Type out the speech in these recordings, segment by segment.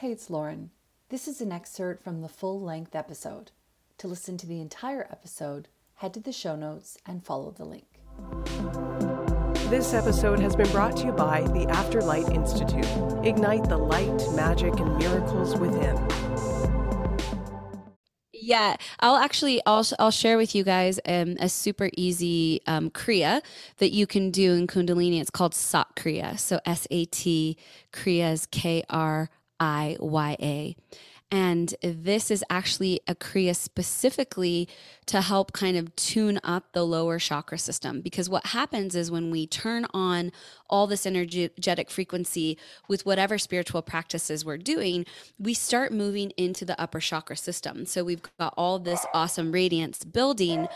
Hey, it's Lauren. This is an excerpt from the full length episode. To listen to the entire episode, head to the show notes and follow the link. This episode has been brought to you by the Afterlight Institute. Ignite the light, magic, and miracles within. Yeah, I'll actually I'll I'll share with you guys um, a super easy um, kriya that you can do in Kundalini. It's called Sat Kriya. So S A T Kriya is K R I Y A. And this is actually a Kriya specifically to help kind of tune up the lower chakra system. Because what happens is when we turn on all this energetic frequency with whatever spiritual practices we're doing, we start moving into the upper chakra system. So we've got all this awesome radiance building,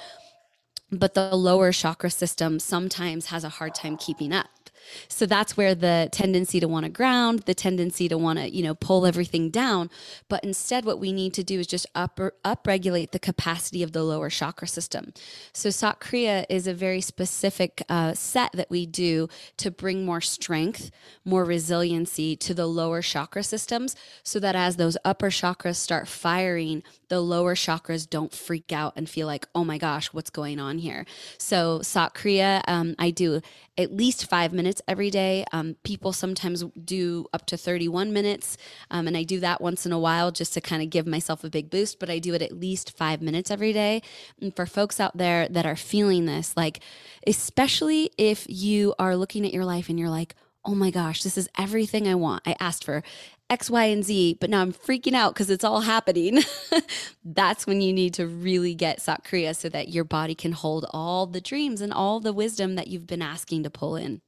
but the lower chakra system sometimes has a hard time keeping up. So that's where the tendency to want to ground, the tendency to want to, you know, pull everything down. But instead, what we need to do is just up upregulate the capacity of the lower chakra system. So Sat Kriya is a very specific uh, set that we do to bring more strength, more resiliency to the lower chakra systems, so that as those upper chakras start firing, the lower chakras don't freak out and feel like, oh my gosh, what's going on here? So Sat Kriya, um, I do at least five minutes every day. Um, people sometimes do up to 31 minutes, um, and I do that once in a while just to kind of give myself a big boost, but I do it at least five minutes every day. And for folks out there that are feeling this, like, especially if you are looking at your life and you're like, oh my gosh, this is everything I want. I asked for X, Y, and Z, but now I'm freaking out because it's all happening. That's when you need to really get Sat Kriya so that your body can hold all the dreams and all the wisdom that you've been asking to pull in.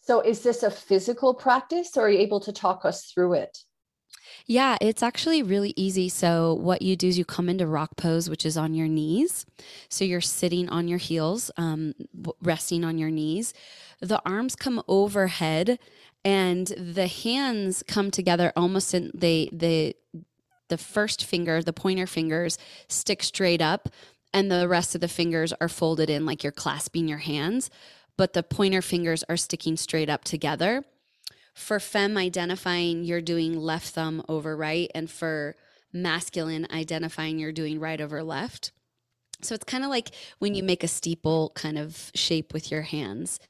So, is this a physical practice or are you able to talk us through it? Yeah, it's actually really easy. So, what you do is you come into rock pose, which is on your knees. So, you're sitting on your heels, um, resting on your knees. The arms come overhead and the hands come together almost in they the the first finger, the pointer fingers stick straight up and the rest of the fingers are folded in like you're clasping your hands, but the pointer fingers are sticking straight up together. For fem identifying you're doing left thumb over right and for masculine identifying you're doing right over left. So it's kind of like when you make a steeple kind of shape with your hands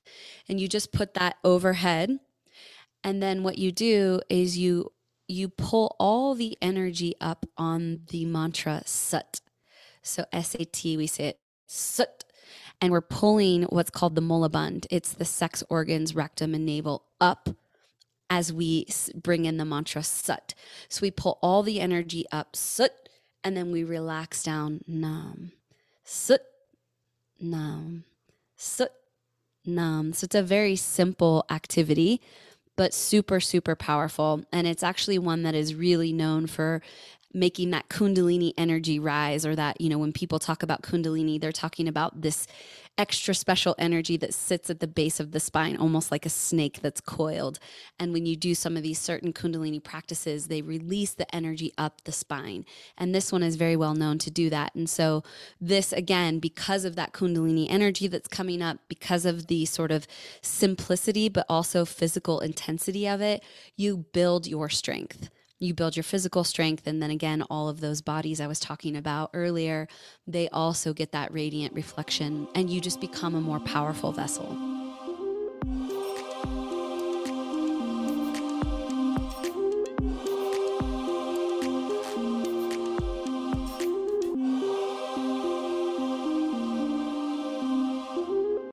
and you just put that overhead and then what you do is you you pull all the energy up on the mantra sut. So S A T we say it sut and we're pulling what's called the mula bandh. It's the sex organs, rectum and navel up as we bring in the mantra sut. So we pull all the energy up sut and then we relax down nam. Sut nam. Sut nam. So it's a very simple activity but super, super powerful. And it's actually one that is really known for making that kundalini energy rise or that you know when people talk about kundalini they're talking about this extra special energy that sits at the base of the spine almost like a snake that's coiled. And when you do some of these certain kundalini practices they release the energy up the spine. And this one is very well known to do that. And so this again because of that kundalini energy that's coming up because of the sort of simplicity but also physical intensity of it you build your strength you build your physical strength and then again all of those bodies i was talking about earlier they also get that radiant reflection and you just become a more powerful vessel